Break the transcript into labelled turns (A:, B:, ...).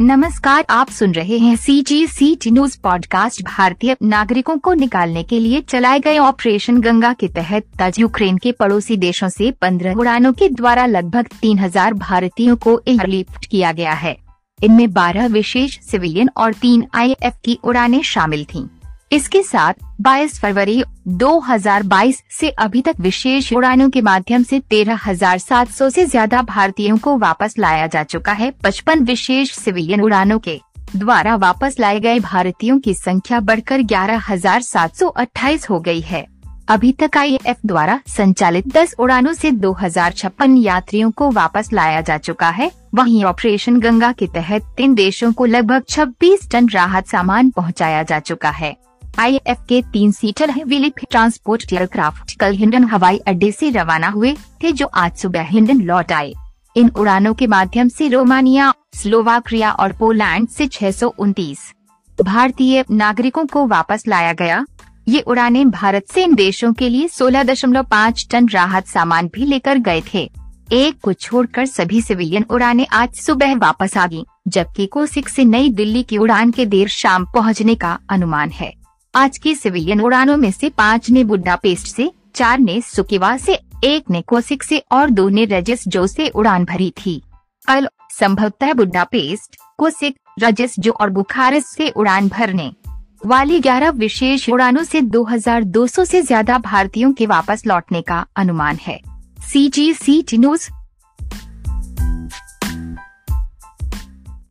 A: नमस्कार, आप सुन रहे हैं C G C T news podcast भारतीय नागरिकों को निकालने के लिए चलाए गए ऑपरेशन गंगा के तहत तज यूक्रेन के पड़ोसी देशों से 15 उड़ानों के द्वारा लगभग 3000 भारतीयों को एयरलिफ्ट किया गया है इनमें 12 विशेष सिविलियन और तीन आई की उड़ानें शामिल थीं। इसके साथ 22 फरवरी 2022 से अभी तक विशेष उड़ानों के माध्यम से 13,700 से ज़्यादा भारतीयों को वापस लाया जा चुका है। पचपन विशेष सिविलियन उड़ानों के द्वारा वापस लाए गए भारतीयों की संख्या बढ़कर 11,728 हो गई है। अभी तक आईएएफ द्वारा संचालित 10 उड़ानों से दो हज़ार छप्पन यात्रियों को वापस लाया जा चुका है। वहीं ऑपरेशन गंगा के तहत तीन देशों को लगभग 26 टन राहत सामान पहुँचाया जा चुका है। आईएफ के तीन सीटर विलिप ट्रांसपोर्ट एयरक्राफ्ट कल हिंडन हवाई अड्डे से रवाना हुए थे, जो आज सुबह हिंडन लौट आए। इन उड़ानों के माध्यम से रोमानिया स्लोवाक्रिया और पोलैंड से छह सौ उनतीस भारतीय नागरिकों को वापस लाया गया। ये उड़ानें भारत से इन देशों के लिए 16.5 टन राहत सामान भी लेकर गए थे। एक को छोड़कर सभी सिविलियन उड़ानें आज सुबह वापस आ गई जबकि कोसिक से नई दिल्ली की उड़ान के देर शाम पहुँचने का अनुमान है। आज की सिविलियन उड़ानों में से पाँच ने बुड्डापेस्ट से, चार ने सुकेवा से, एक ने कोसिक से और दो ने रजिस जो से उड़ान भरी थी। कल, संभवतः बुड्डापेस्ट कोसिक, रजिस जो और बुखारस से उड़ान भरने वाली 11 विशेष उड़ानों से 2200 से ज़्यादा भारतीयों के वापस लौटने का अनुमान है। सी जी सी टी न्यूज़